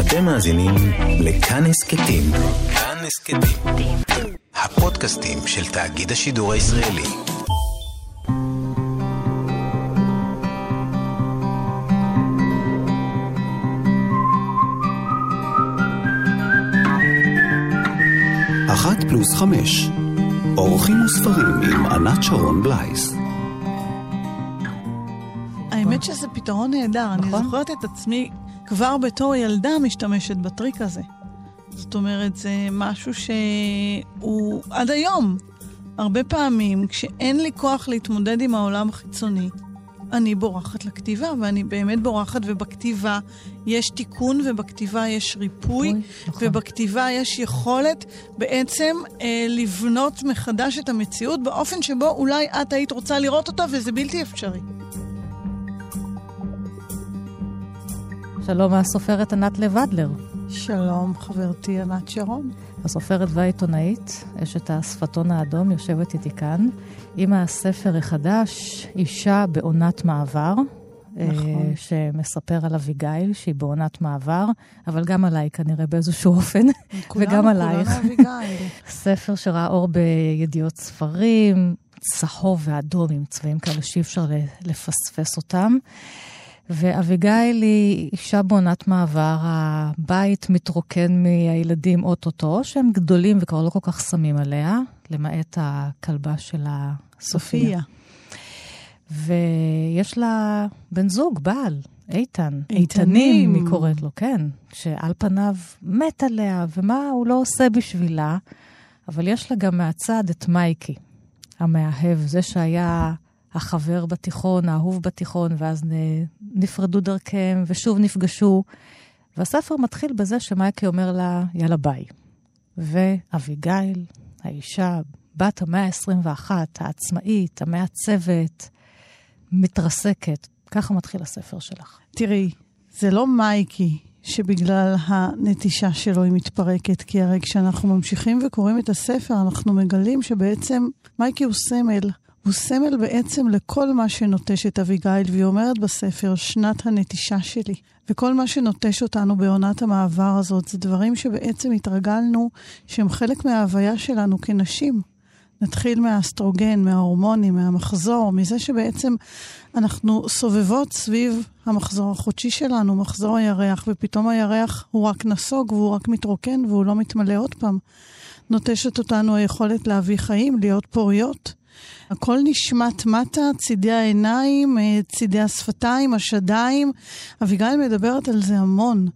אתם מאזינים לכאן הסכתים. כאן הסכתים. הפודקאסטים של תאגיד השידור הישראלי. אחת פלוס חמש. אורחים וספרים עם ענת שרון בלייס. האמת שזה פתרון נהדר. אני נכון. זוכרת את עצמי כבר בתור ילדה משתמשת בטריק הזה. זאת אומרת, זה משהו שהוא עד היום. הרבה פעמים, כשאין לי כוח להתמודד עם העולם החיצוני, אני בורחת לכתיבה, ואני באמת בורחת, ובכתיבה יש תיקון, ובכתיבה יש ריפוי, נכון. ובכתיבה יש יכולת בעצם אה, לבנות מחדש את המציאות באופן שבו אולי את היית רוצה לראות אותה, וזה בלתי אפשרי. שלום מהסופרת ענת לב אדלר. שלום, חברתי ענת שרון. הסופרת והעיתונאית, אשת השפתון האדום, יושבת איתי כאן, עם הספר החדש, אישה בעונת מעבר. נכון. אה, שמספר על אביגיל, שהיא בעונת מעבר, אבל גם עליי כנראה באיזשהו אופן, וגם עלייך. כולנו אביגיל. ספר שראה אור בידיעות ספרים, צהוב ואדום עם צבעים כאלה שאי אפשר לפספס אותם. ואביגיל היא אישה בעונת מעבר, הבית מתרוקן מהילדים אוטוטו, שהם גדולים וכבר לא כל כך שמים עליה, למעט הכלבה שלה, סופיה. סופיה. ויש לה בן זוג, בעל, איתן. איתנים. היא קוראת לו, כן. שעל פניו מת עליה, ומה הוא לא עושה בשבילה. אבל יש לה גם מהצד את מייקי, המאהב, זה שהיה החבר בתיכון, האהוב בתיכון, ואז נפרדו דרכיהם, ושוב נפגשו. והספר מתחיל בזה שמייקי אומר לה, יאללה ביי. ואביגיל, האישה, בת המאה ה-21, העצמאית, המעצבת, מתרסקת. ככה מתחיל הספר שלך. תראי, זה לא מייקי שבגלל הנטישה שלו היא מתפרקת, כי הרי כשאנחנו ממשיכים וקוראים את הספר, אנחנו מגלים שבעצם מייקי הוא סמל. הוא סמל בעצם לכל מה שנוטש את אביגיל, והיא אומרת בספר, שנת הנטישה שלי. וכל מה שנוטש אותנו בעונת המעבר הזאת, זה דברים שבעצם התרגלנו שהם חלק מההוויה שלנו כנשים. נתחיל מהאסטרוגן, מההורמונים, מהמחזור, מזה שבעצם אנחנו סובבות סביב המחזור החודשי שלנו, מחזור הירח, ופתאום הירח הוא רק נסוג והוא רק מתרוקן והוא לא מתמלא עוד פעם. נוטשת אותנו היכולת להביא חיים, להיות פוריות. הכל נשמט מטה, צידי העיניים, אה, צידי השפתיים, השדיים. אביגיל מדברת על זה המון.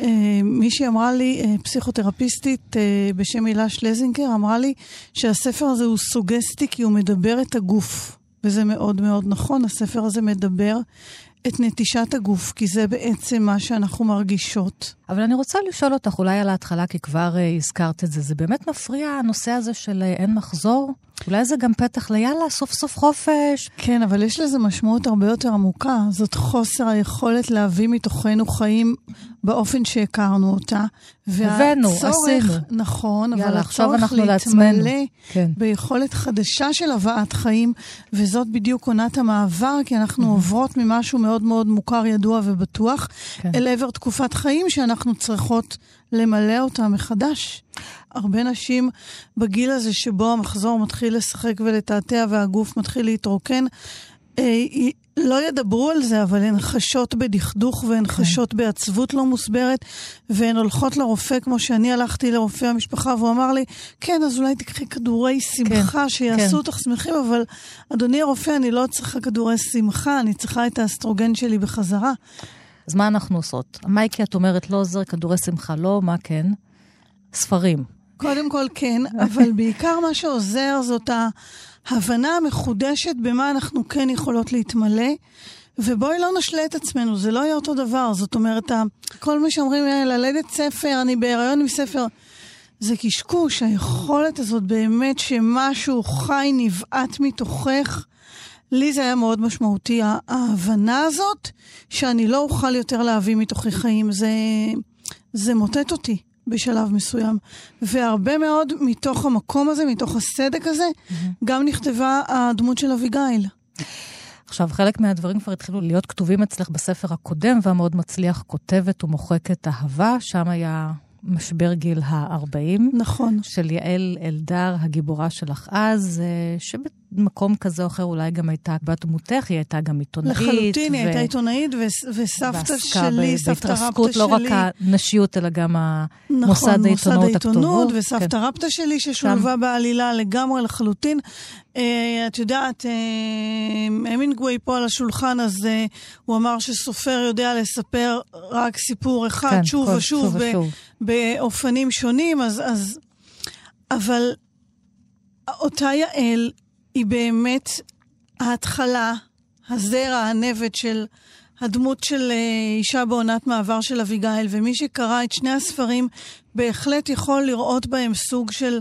אה, מישהי אמרה לי, אה, פסיכותרפיסטית בשם הילה שלזינגר, אמרה לי שהספר הזה הוא סוגסטי כי הוא מדבר את הגוף. וזה מאוד מאוד נכון, הספר הזה מדבר את נטישת הגוף, כי זה בעצם מה שאנחנו מרגישות. אבל אני רוצה לשאול אותך, אולי על ההתחלה, כי כבר uh, הזכרת את זה, זה באמת מפריע הנושא הזה של uh, אין מחזור? אולי זה גם פתח ליאללה, סוף סוף חופש. כן, אבל יש לזה משמעות הרבה יותר עמוקה. זאת חוסר היכולת להביא מתוכנו חיים באופן שהכרנו אותה. הבאנו, עשינו. נכון, יאללה, אבל הצורך. להתמלא כן. ביכולת חדשה של הבאת חיים, וזאת בדיוק עונת המעבר, כי אנחנו עוברות ממשהו מאוד מאוד מוכר, ידוע ובטוח, כן. אל עבר תקופת חיים שאנחנו צריכות למלא אותה מחדש. הרבה נשים בגיל הזה שבו המחזור מתחיל לשחק ולתעתע והגוף מתחיל להתרוקן, אה, לא ידברו על זה, אבל הן חשות בדכדוך והן כן. חשות בעצבות לא מוסברת, והן הולכות לרופא, כמו שאני הלכתי לרופא המשפחה, והוא אמר לי, כן, אז אולי תקחי כדורי שמחה שיעשו כן. אותך שמחים, אבל אדוני הרופא, אני לא צריכה כדורי שמחה, אני צריכה את האסטרוגן שלי בחזרה. אז מה אנחנו עושות? מייקי, את אומרת, לא עוזר כדורי שמחה, לא, מה כן? ספרים. קודם כל כן, אבל בעיקר מה שעוזר זאת ההבנה המחודשת במה אנחנו כן יכולות להתמלא. ובואי לא נשלה את עצמנו, זה לא יהיה אותו דבר. זאת אומרת, כל מה שאומרים, "אה, ללדת ספר, אני בהיריון עם ספר, זה קשקוש, היכולת הזאת באמת שמשהו חי נבעט מתוכך. לי זה היה מאוד משמעותי, ההבנה הזאת שאני לא אוכל יותר להביא מתוכי חיים, זה, זה מוטט אותי בשלב מסוים. והרבה מאוד מתוך המקום הזה, מתוך הסדק הזה, גם נכתבה הדמות של אביגיל. עכשיו, חלק מהדברים כבר התחילו להיות כתובים אצלך בספר הקודם והמאוד מצליח, כותבת ומוחקת אהבה, שם היה משבר גיל ה-40. נכון. של יעל אלדר, הגיבורה שלך אז, אה, שבמקום כזה או אחר אולי גם הייתה בת דמותך, היא הייתה גם עיתונאית. לחלוטין, ו... היא הייתה עיתונאית, ו- וסבתא שלי, סבתא רבתא בהתרסקות לא רק הנשיות, אלא גם נכון, מוסד העיתונות מוסד העיתונות, הכתובות. וסבתא כן. רבתא שלי ששולבה בעלילה לגמרי לחלוטין. אה, את יודעת, אה, המינגווי פה על השולחן, אז אה, הוא אמר שסופר יודע לספר רק סיפור אחד, כן, שוב כל- ושוב, שוב ושוב. באופנים שונים, אז, אז... אבל אותה יעל היא באמת ההתחלה, הזרע, הנבט של הדמות של אה, אישה בעונת מעבר של אביגיל, ומי שקרא את שני הספרים בהחלט יכול לראות בהם סוג של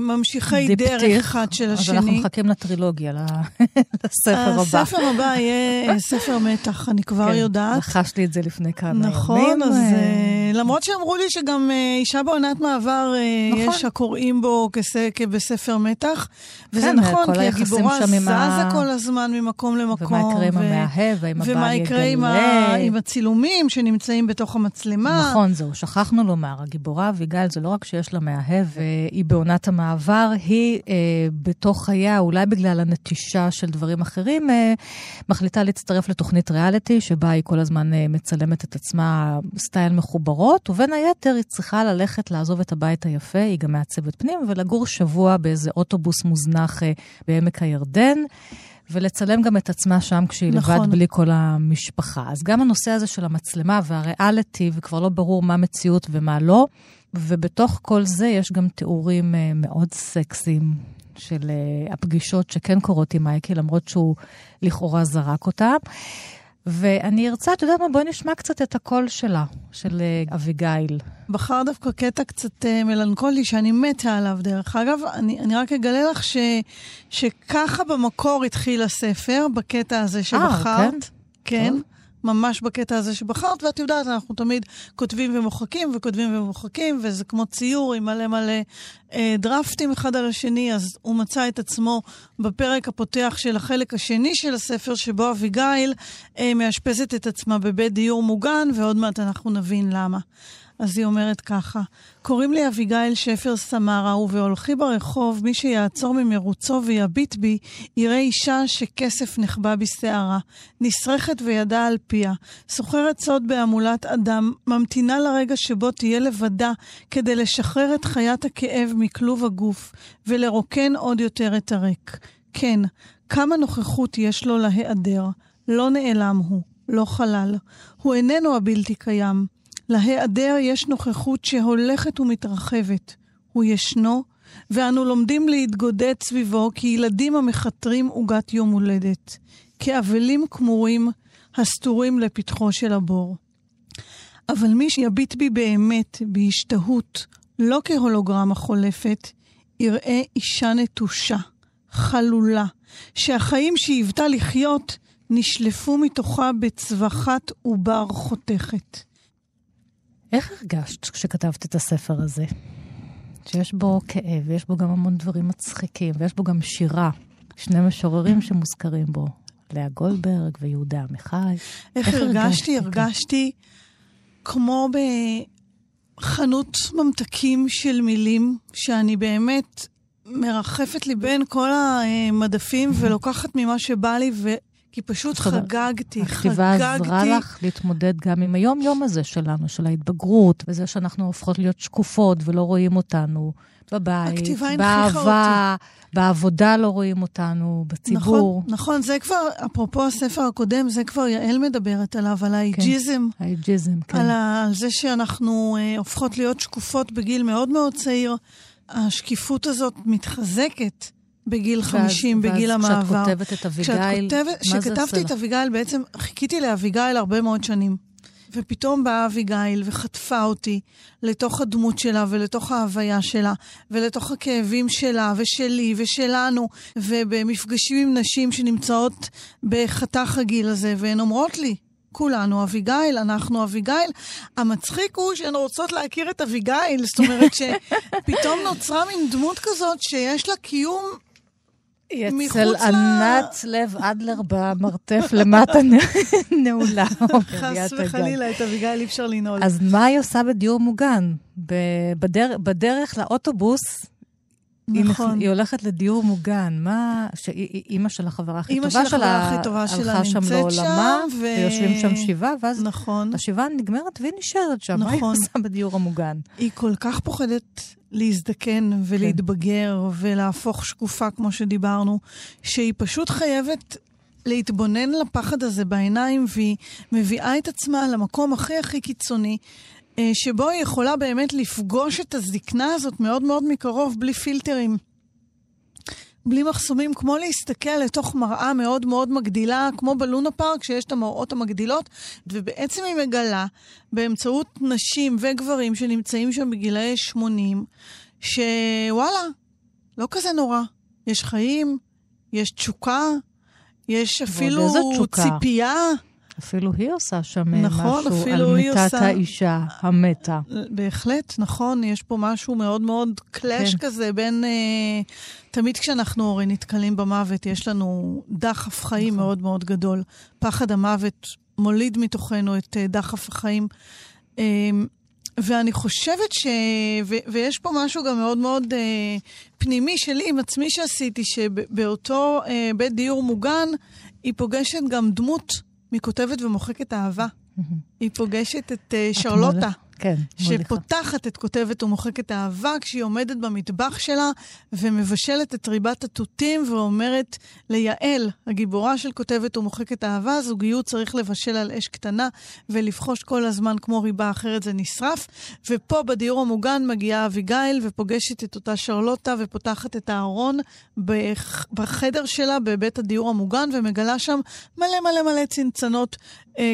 ממשיכי דיפתיך. דרך אחד של אז השני. אנחנו מחכים לטרילוגיה, לספר הבא. הספר הבא יהיה אה, ספר מתח, אני כבר כן, יודעת. לחשתי את זה לפני כמה ימים. נכון, אז אה, אה, למרות שאמרו לי שגם אה, אישה בעונת מעבר, אה, נכון. יש הקוראים בו כבספר מתח. וזה כן, נכון, כי הגיבורה זזה כל הזמן ממקום למקום. ומה יקרה עם המאהב, האם הבעל ומה יקרה עם, הצילומים שנמצאים בתוך המצלמה. נכון, זהו, שכחנו לומר, הגיבורה אביגיל זה לא רק שיש לה מאהב, והיא בעונת המעבר, היא אה, בתוך חייה, אולי בגלל הנטישה של דברים אחרים, אה, מחליטה להצטרף לתוכנית ריאליטי, שבה היא כל הזמן אה, מצלמת את עצמה סטייל מחוברות, ובין היתר היא צריכה ללכת לעזוב את הבית היפה, היא גם מעצבת פנים, ולגור שבוע באיזה אוטובוס מוזנח אה, בעמק הירדן. ולצלם גם את עצמה שם כשהיא נכון. לבד בלי כל המשפחה. אז גם הנושא הזה של המצלמה והריאליטי, וכבר לא ברור מה מציאות ומה לא, ובתוך כל זה יש גם תיאורים אה, מאוד סקסיים של אה, הפגישות שכן קורות עם מייקי, למרות שהוא לכאורה זרק אותם. ואני ארצה, את יודעת מה, בואי נשמע קצת את הקול שלה, של אה, אביגיל. בחר דווקא קטע קצת אה, מלנכולי, שאני מתה עליו דרך אגב. אני, אני רק אגלה לך ש, שככה במקור התחיל הספר, בקטע הזה שבחרת. כן? כן. טוב. ממש בקטע הזה שבחרת, ואת יודעת, אנחנו תמיד כותבים ומוחקים וכותבים ומוחקים, וזה כמו ציור עם מלא מלא אה, דרפטים אחד על השני, אז הוא מצא את עצמו בפרק הפותח של החלק השני של הספר, שבו אביגיל אה, מאשפזת את עצמה בבית דיור מוגן, ועוד מעט אנחנו נבין למה. אז היא אומרת ככה, קוראים לי אביגיל שפר סמרה, ובהולכי ברחוב, מי שיעצור ממרוצו ויביט בי, יראה אישה שכסף נחבא בשערה, נסרכת וידה על פיה, סוחרת סוד בהמולת אדם, ממתינה לרגע שבו תהיה לבדה כדי לשחרר את חיית הכאב מכלוב הגוף, ולרוקן עוד יותר את הריק. כן, כמה נוכחות יש לו להיעדר. לא נעלם הוא, לא חלל. הוא איננו הבלתי קיים. להיעדר יש נוכחות שהולכת ומתרחבת. הוא ישנו, ואנו לומדים להתגודד סביבו כילדים המחתרים עוגת יום הולדת. כאבלים כמורים הסתורים לפתחו של הבור. אבל מי שיביט בי באמת, בהשתהות, לא כהולוגרמה חולפת, יראה אישה נטושה, חלולה, שהחיים שהיוותה לחיות נשלפו מתוכה בצווחת עובר חותכת. איך הרגשת כשכתבת את הספר הזה? שיש בו כאב, ויש בו גם המון דברים מצחיקים, ויש בו גם שירה. שני משוררים שמוזכרים בו, לאה גולדברג ויהודה עמיחי. איך איך הרגשתי? הרגשת? הרגשתי כמו בחנות ממתקים של מילים, שאני באמת מרחפת לי בין כל המדפים ולוקחת ממה שבא לי, ו... כי פשוט אומרת, חגגתי, הכתיבה עזרה חגגתי. לך להתמודד גם עם היום-יום הזה שלנו, של ההתבגרות, וזה שאנחנו הופכות להיות שקופות ולא רואים אותנו בבית, באהבה, בעבודה לא רואים אותנו, בציבור. נכון, נכון, זה כבר, אפרופו הספר הקודם, זה כבר יעל מדברת עליו, על האייג'יזם. האייג'יזם, כן. על, ה, על זה שאנחנו אה, הופכות להיות שקופות בגיל מאוד מאוד צעיר. השקיפות הזאת מתחזקת בגיל 50, ואז, בגיל ואז המעבר. כשאת כותבת את אביגיל, כותבת, מה זה עושה כשכתבתי לך? את אביגיל, בעצם חיכיתי לאביגיל הרבה מאוד שנים. ופתאום באה אביגיל וחטפה אותי לתוך הדמות שלה ולתוך ההוויה שלה ולתוך הכאבים שלה ושלי ושלנו ובמפגשים עם נשים שנמצאות בחתך הגיל הזה והן אומרות לי, כולנו אביגיל, אנחנו אביגיל. המצחיק הוא שהן רוצות להכיר את אביגיל, זאת אומרת שפתאום נוצרה מין דמות כזאת שיש לה קיום מחוץ אצל ענת לב אדלר במרתף למטה נעולה. חס וחלילה, את אביגיל אי אפשר לנעול. אז מה היא עושה בדיור מוגן? בדרך לאוטובוס, נכון. היא הולכת לדיור מוגן. מה... שאימא של החברה הכי אימא טובה של החברה הכי טובה שלה הלכה שם לעולמה, ו- ויושבים שם שבעה, ואז נכון. השבעה נגמרת והיא נשארת שם. מה היא נכון. עושה בדיור המוגן? היא כל כך פוחדת להזדקן ולהתבגר ולהפוך שקופה, כמו שדיברנו, שהיא פשוט חייבת להתבונן לפחד הזה בעיניים, והיא מביאה את עצמה למקום הכי הכי קיצוני, שבו היא יכולה באמת לפגוש את הזקנה הזאת מאוד מאוד מקרוב, בלי פילטרים. בלי מחסומים, כמו להסתכל לתוך מראה מאוד מאוד מגדילה, כמו בלונה פארק, שיש את המראות המגדילות, ובעצם היא מגלה, באמצעות נשים וגברים שנמצאים שם בגילאי 80, שוואלה, לא כזה נורא. יש חיים, יש תשוקה, יש אפילו? ציפייה. אפילו היא עושה שם אה, נכון, משהו על מיטת עושה- האישה המתה. בהחלט, נכון, יש פה משהו מאוד מאוד קלאש כן. כזה בין... אה, תמיד כשאנחנו הרי נתקלים במוות, יש לנו דחף חיים נכון. מאוד מאוד גדול. פחד המוות מוליד מתוכנו את אה, דחף החיים. אה, ואני חושבת ש... ו... ויש פה משהו גם מאוד מאוד אה, פנימי שלי עם עצמי שעשיתי, שבאותו אה, בית דיור מוגן, היא פוגשת גם דמות מכותבת ומוחקת אהבה. היא פוגשת את אה, שרלוטה. כן. שפותחת את כותבת ומוחקת אהבה כשהיא עומדת במטבח שלה ומבשלת את ריבת התותים ואומרת ליעל, הגיבורה של כותבת ומוחקת אהבה, זוגיות צריך לבשל על אש קטנה ולבחוש כל הזמן כמו ריבה, אחרת זה נשרף. ופה בדיור המוגן מגיעה אביגיל ופוגשת את אותה שרלוטה ופותחת את הארון בח- בחדר שלה בבית הדיור המוגן ומגלה שם מלא מלא מלא צנצנות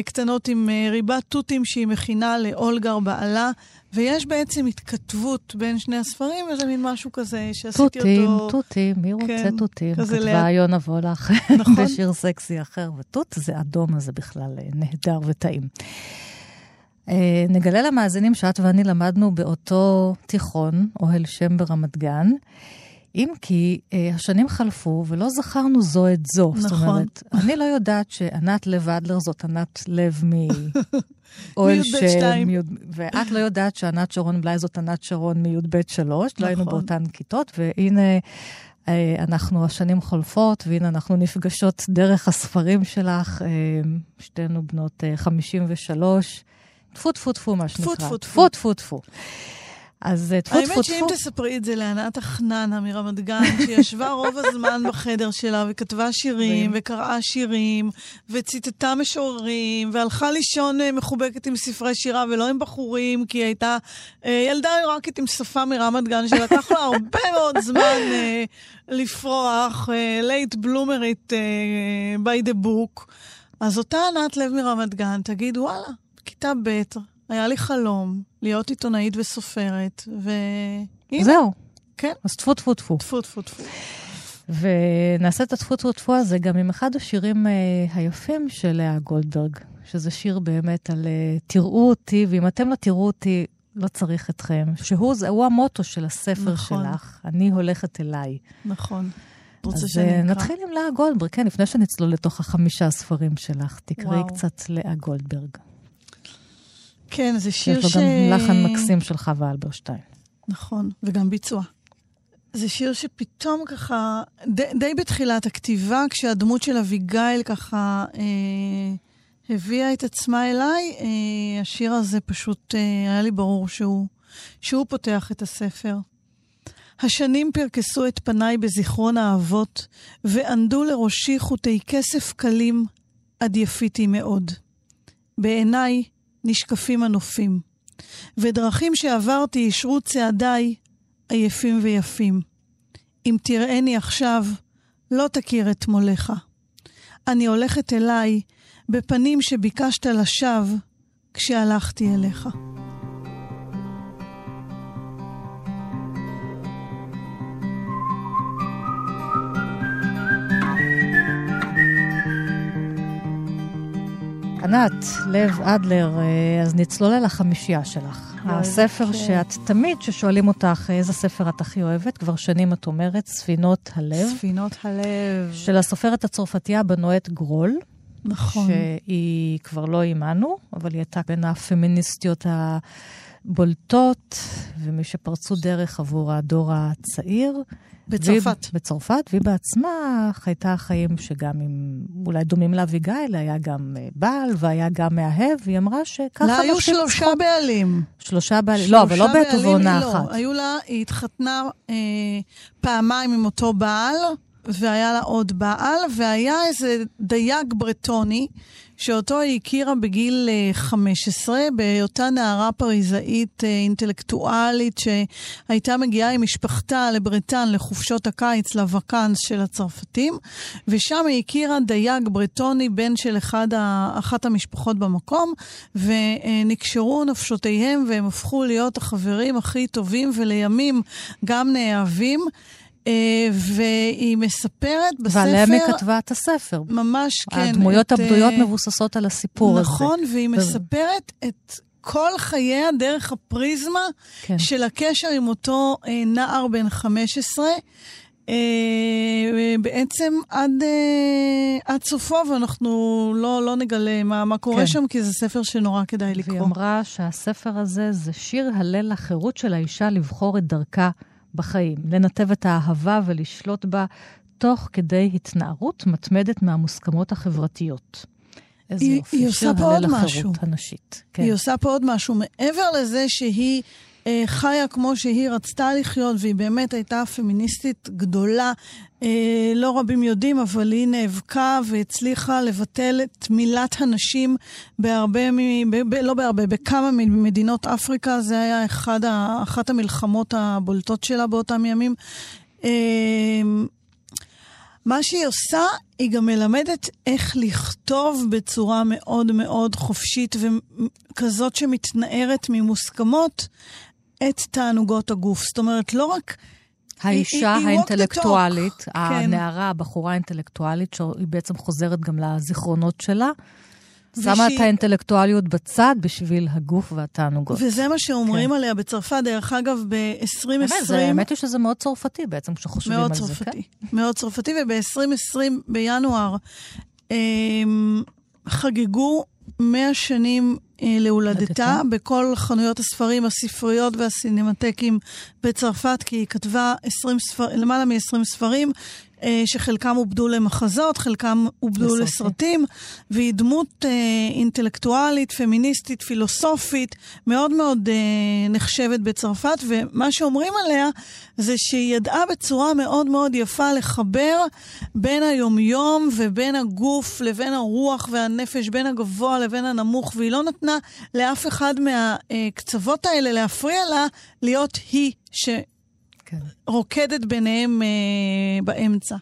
קטנות עם אה, ריבת תותים שהיא מכינה לאולגר בעלה, ויש בעצם התכתבות בין שני הספרים, וזה מין משהו כזה שעשיתי תותים, אותו... תותים, מי רוצה כן, תותים? כתבה יונה וולך נכון. בשיר סקסי אחר, ותות זה אדום, אז זה בכלל אה, נהדר וטעים. אה, נגלה למאזינים שאת ואני למדנו באותו תיכון, אוהל שם ברמת גן, אם כי אה, השנים חלפו ולא זכרנו זו את זו. זאת נכון. אומרת, אני לא יודעת שענת לב אדלר זאת ענת לב מי"ב שם, שתיים. מי"ב- ואת לא יודעת שענת שרון בלאי זאת ענת שרון מי"ב שלוש, לא היינו נכון. באותן כיתות, והנה... אה, אנחנו, השנים חולפות, והנה אנחנו נפגשות דרך הספרים שלך, אה, שתינו בנות אה, 53. טפו טפו טפו, מה שנקרא. טפו, טפו, טפו טפו טפו. אז אה, טפו טפו האמת שאם טפו. תספרי את זה לענת החננה מרמת גן, שישבה רוב הזמן בחדר שלה וכתבה שירים, וקראה שירים, וציטטה משוררים, והלכה לישון אה, מחובקת עם ספרי שירה ולא עם בחורים, כי היא הייתה אה, ילדה עיראקית עם שפה מרמת גן, שלקח לה הרבה מאוד זמן לפרוח, late bloomer ית by the book. אז אותה ענת לב מרמת גן תגיד, וואלה, בכיתה ב' היה לי חלום להיות עיתונאית וסופרת, והנה, זהו. כן. אז טפו טפו טפו. טפו טפו טפו. ונעשה את הטפו טפו טפו הזה גם עם אחד השירים אה, היפים של לאה גולדברג, שזה שיר באמת על אה, תראו אותי, ואם אתם לא תראו אותי, לא צריך אתכם. שהוא הוא המוטו של הספר נכון. שלך, אני הולכת אליי. נכון. אז אה? נתחיל עם לאה גולדברג, כן, לפני שנצלול לתוך החמישה הספרים שלך. תקראי וואו. קצת לאה גולדברג. כן, זה שיר יש לו ש... גם לחן מקסים של חווה אלברשטיין. נכון, וגם ביצוע. זה שיר שפתאום ככה, די, די בתחילת הכתיבה, כשהדמות של אביגיל ככה אה, הביאה את עצמה אליי, אה, השיר הזה פשוט, אה, היה לי ברור שהוא, שהוא פותח את הספר. השנים פרקסו את פניי בזיכרון האבות, וענדו לראשי חוטי כסף קלים, עד יפיתי מאוד. בעיניי נשקפים הנופים, ודרכים שעברתי אישרו צעדיי עייפים ויפים. אם תראני עכשיו, לא תכיר את מולך. אני הולכת אליי בפנים שביקשת לשווא כשהלכתי אליך. ענת, לב אדלר, אה, אז נצלול אל החמישייה שלך. הספר כן. שאת תמיד, כששואלים אותך איזה ספר את הכי אוהבת, כבר שנים את אומרת, ספינות הלב, ספינות הלב. של הסופרת הצרפתייה בנואט גרול. נכון. שהיא כבר לא עימנו, אבל היא הייתה בין הפמיניסטיות הבולטות, ומי שפרצו דרך עבור הדור הצעיר. בצרפת. והיא, בצרפת, והיא בעצמה חייתה חיים שגם עם, אולי דומים לאביגיל, היה גם אה, בעל והיה גם מאהב, והיא אמרה שככה לה היו שלושה צריכות- בעלים. שלושה בעלים, לא, אבל לא בעת ובעונה לא. אחת. היו לה, היא התחתנה אה, פעמיים עם אותו בעל, והיה לה עוד בעל, והיה איזה דייג ברטוני, שאותו היא הכירה בגיל אה, 15, בהיותה נערה פריזאית אה, אינטלקטואלית, שהייתה מגיעה עם משפחתה לברטן לחופשות הקיץ, לוואקנס של הצרפתים, ושם היא הכירה דייג ברטוני, בן של אחד אחת המשפחות במקום, ונקשרו נפשותיהם, והם הפכו להיות החברים הכי טובים, ולימים גם נאהבים. אה, והיא מספרת בספר... ועליהם היא כתבה את הספר. ממש, כן. הדמויות את, הבדויות אה, מבוססות על הסיפור הזה. נכון, והיא מספרת את כל חייה דרך הפריזמה כן. של הקשר עם אותו אה, נער בן 15. אה, בעצם עד, אה, עד סופו, ואנחנו לא, לא נגלה מה, מה קורה כן. שם, כי זה ספר שנורא כדאי לקרוא. והיא אמרה שהספר הזה זה שיר הלל לחירות של האישה לבחור את דרכה בחיים, לנתב את האהבה ולשלוט בה תוך כדי התנערות מתמדת מהמוסכמות החברתיות. איזה יופי, פה הלל משהו. הנשית. כן. היא עושה פה עוד משהו. מעבר לזה שהיא אה, חיה כמו שהיא רצתה לחיות, והיא באמת הייתה פמיניסטית גדולה, אה, לא רבים יודעים, אבל היא נאבקה והצליחה לבטל את מילת הנשים בהרבה, מ, ב, ב, לא בהרבה, בכמה ממדינות אפריקה. זה היה אחד ה, אחת המלחמות הבולטות שלה באותם ימים. אה, מה שהיא עושה, היא גם מלמדת איך לכתוב בצורה מאוד מאוד חופשית וכזאת שמתנערת ממוסכמות את תענוגות הגוף. זאת אומרת, לא רק... האישה היא- היא האינטלקטואלית, talk, כן. הנערה, הבחורה האינטלקטואלית, שהיא בעצם חוזרת גם לזיכרונות שלה, שמה ושהיא- את האינטלקטואליות בצד בשביל הגוף והתענוגות. וזה מה שאומרים עליה בצרפת. דרך אגב, ב-2020... באמת, זה- האמת היא שזה מאוד צרפתי בעצם, כשחושבים על זה. צרפתי. כן? מאוד צרפתי, וב-2020 בינואר אמ, חגגו 100 שנים להולדתה הולדתה. בכל חנויות הספרים, הספריות והסינמטקים בצרפת, כי היא כתבה 20 ספר, למעלה מ-20 ספרים. אה, שחלקם עובדו למחזות, חלקם עובדו לסרטים. לסרטים, והיא דמות אה, אינטלקטואלית, פמיניסטית, פילוסופית, מאוד מאוד אה, נחשבת בצרפת, ומה שאומרים עליה זה שהיא ידעה בצורה מאוד מאוד יפה לחבר בין היומיום ובין הגוף לבין הרוח והנפש, בין הגבוה לבין הנמוך, והיא לא נתנה לאף אחד מהקצוות האלה להפריע לה להיות היא ש... כן. רוקדת ביניהם אה, באמצע.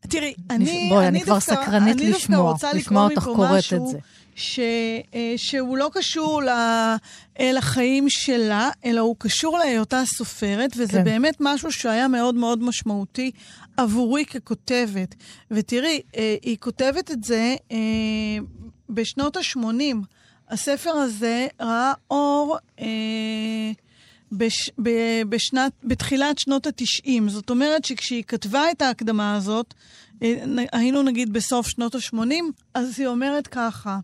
תראי, אני, בואי, אני כבר דווקא, סקרנית אני דווקא לשמוע, רוצה לשמוע לקרוא אותך מפה קוראת משהו את זה. ש, אה, שהוא לא קשור ל, אל החיים שלה, אלא הוא קשור להיותה סופרת, וזה כן. באמת משהו שהיה מאוד מאוד משמעותי עבורי ככותבת. ותראי, אה, היא כותבת את זה אה, בשנות ה-80. הספר הזה ראה אור אה, בש, ב, בשנת, בתחילת שנות ה-90. זאת אומרת שכשהיא כתבה את ההקדמה הזאת, אה, היינו נגיד בסוף שנות ה-80, אז היא אומרת ככה,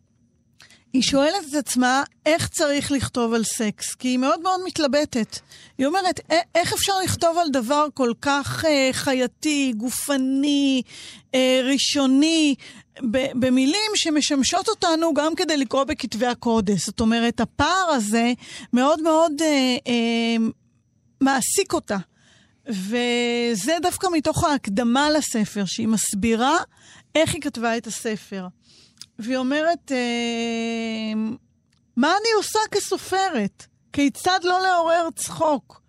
היא שואלת את עצמה איך צריך לכתוב על סקס, כי היא מאוד מאוד מתלבטת. היא אומרת, "א- איך אפשר לכתוב על דבר כל כך אה, חייתי, גופני, אה, ראשוני, במילים שמשמשות אותנו גם כדי לקרוא בכתבי הקודש. זאת אומרת, הפער הזה מאוד מאוד אה, אה, מעסיק אותה. וזה דווקא מתוך ההקדמה לספר, שהיא מסבירה איך היא כתבה את הספר. והיא אומרת, אה, מה אני עושה כסופרת? כיצד לא לעורר צחוק?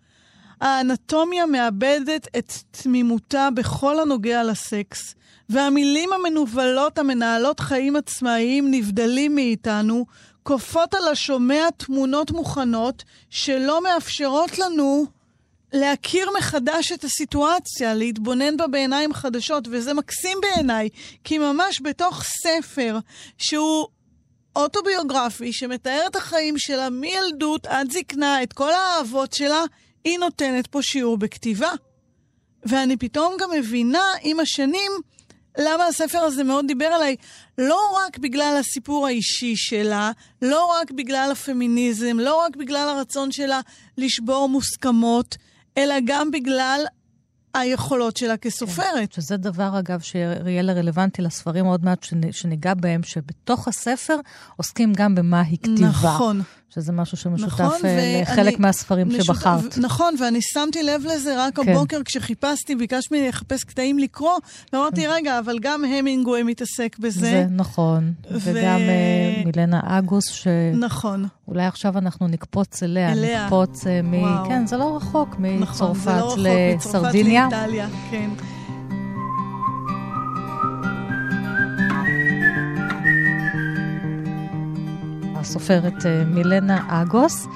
האנטומיה מאבדת את תמימותה בכל הנוגע לסקס, והמילים המנוולות המנהלות חיים עצמאיים נבדלים מאיתנו, כופות על השומע תמונות מוכנות שלא מאפשרות לנו להכיר מחדש את הסיטואציה, להתבונן בה בעיניים חדשות, וזה מקסים בעיניי, כי ממש בתוך ספר שהוא אוטוביוגרפי שמתאר את החיים שלה מילדות עד זקנה, את כל האהבות שלה, היא נותנת פה שיעור בכתיבה. ואני פתאום גם מבינה עם השנים למה הספר הזה מאוד דיבר עליי. לא רק בגלל הסיפור האישי שלה, לא רק בגלל הפמיניזם, לא רק בגלל הרצון שלה לשבור מוסכמות, אלא גם בגלל היכולות שלה כסופרת. כן, שזה דבר, אגב, שיהיה רלוונטי לספרים עוד מעט, שניגע בהם, שבתוך הספר עוסקים גם במה היא כתיבה. נכון. שזה משהו שמשותף נכון, אה, לחלק מהספרים משותף, שבחרת. נכון, ואני שמתי לב לזה רק כן. הבוקר כשחיפשתי, ביקשת ממני לחפש קטעים לקרוא, ואמרתי, כן. רגע, אבל גם המינגווי מתעסק בזה. זה נכון, ו... וגם uh, מילנה אגוס, ש... נכון. אולי עכשיו אנחנו נקפוץ אליה, אליה. נקפוץ uh, מ... וואו. כן, זה לא רחוק, מצרפת נכון, לא לסרדיניה. מצרפת לאיטליה, כן. הסופרת אה, מילנה אגוס,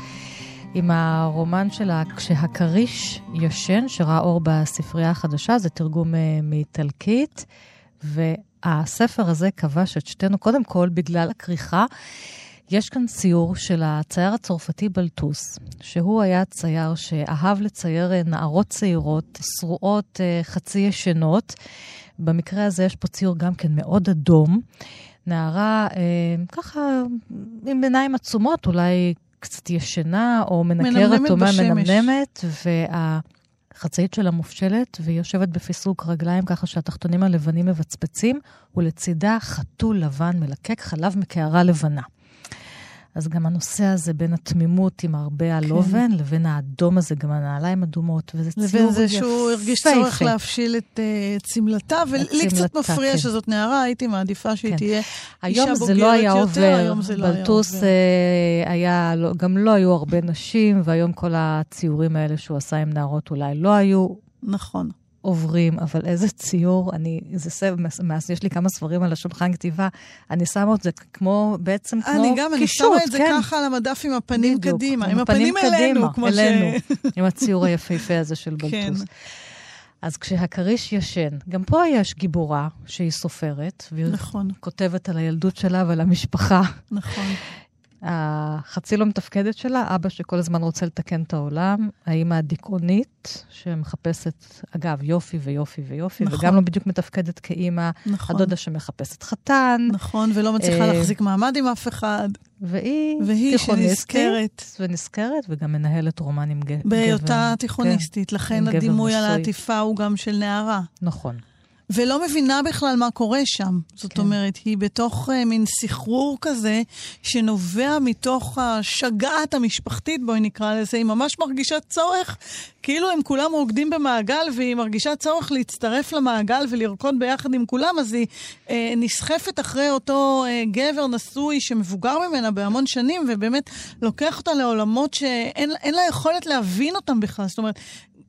עם הרומן שלה "כשהכריש ישן", שראה אור בספרייה החדשה, זה תרגום אה, מאיטלקית, והספר הזה כבש את שתינו, קודם כל בגלל הכריכה. יש כאן ציור של הצייר הצרפתי בלטוס, שהוא היה צייר שאהב לצייר אה, נערות צעירות, שרועות, חצי ישנות. במקרה הזה יש פה ציור גם כן מאוד אדום. נערה אה, ככה עם עיניים עצומות, אולי קצת ישנה או מנקרת או מנמנמת, והחצאית שלה מופשלת, והיא יושבת בפיסוק רגליים ככה שהתחתונים הלבנים מבצבצים, ולצידה חתול לבן מלקק חלב מקערה לבנה. אז גם הנושא הזה בין התמימות עם הרבה הלובן, כן. לבין האדום הזה, גם הנעליים אדומות, וזה ציור יפה. לבין זה שהוא הרגיש צורך להפשיל את uh, צמלתה, ולי קצת מפריע כן. שזאת נערה, הייתי מעדיפה שהיא כן. תהיה אישה בוגרת יותר, לא היה עובר. היום זה לא היה עובר. בלטוס uh, היה, לא, גם לא היו הרבה נשים, והיום כל הציורים האלה שהוא עשה עם נערות אולי לא היו. נכון. עוברים, אבל איזה ציור, אני, זה סב, מאז יש לי כמה ספרים על השולחן כתיבה, אני שמה את זה כמו, בעצם כמו קישוט, אני גם, אני שמה את זה כן. ככה על המדף עם הפנים בדיוק, קדימה, עם, עם הפנים, הפנים אלינו, קדימה, כמו אלינו, ש... עם הציור היפהפה הזה של בלטוס. כן. אז כשהכריש ישן, גם פה יש גיבורה שהיא סופרת, והיא נכון. כותבת על הילדות שלה ועל המשפחה. נכון. החצי לא מתפקדת שלה, אבא שכל הזמן רוצה לתקן את העולם, האימא הדיכאונית, שמחפשת, אגב, יופי ויופי ויופי, נכון. וגם לא בדיוק מתפקדת כאימא, נכון. הדודה שמחפשת חתן. נכון, ולא מצליחה אה, להחזיק מעמד עם אף אחד. והיא, והיא שנזכרת. ונזכרת, וגם מנהלת רומן עם גבר. בהיותה תיכוניסטית, כן, לכן הדימוי על העטיפה הוא גם של נערה. נכון. ולא מבינה בכלל מה קורה שם. זאת כן. אומרת, היא בתוך uh, מין סחרור כזה, שנובע מתוך השגעת המשפחתית, בואי נקרא לזה, היא ממש מרגישה צורך, כאילו הם כולם רוקדים במעגל, והיא מרגישה צורך להצטרף למעגל ולרקוד ביחד עם כולם, אז היא uh, נסחפת אחרי אותו uh, גבר נשוי שמבוגר ממנה בהמון שנים, ובאמת לוקח אותה לעולמות שאין לה יכולת להבין אותם בכלל. זאת אומרת,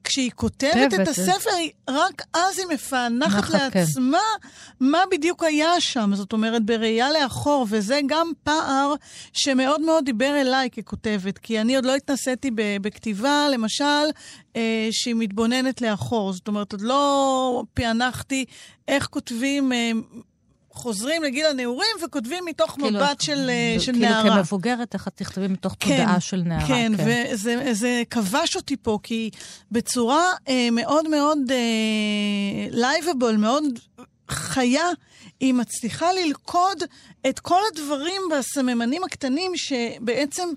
כשהיא כותבת את הספר, היא, רק אז היא מפענחת כן. לעצמה כן. מה בדיוק היה שם. זאת אומרת, בראייה לאחור, וזה גם פער שמאוד מאוד דיבר אליי ככותבת, כי אני עוד לא התנסיתי בכתיבה, למשל, אה, שהיא מתבוננת לאחור. זאת אומרת, עוד לא פענחתי איך כותבים... אה, חוזרים לגיל הנעורים וכותבים מתוך כאילו, מבט של, אה, של כאילו נערה. כאילו כמבוגרת, איך את תכתבי מתוך כן, תודעה של נערה. כן, כן. וזה כבש אותי פה, כי בצורה אה, מאוד מאוד לייבבל, אה, מאוד חיה, היא מצליחה ללכוד את כל הדברים והסממנים הקטנים שבעצם אה,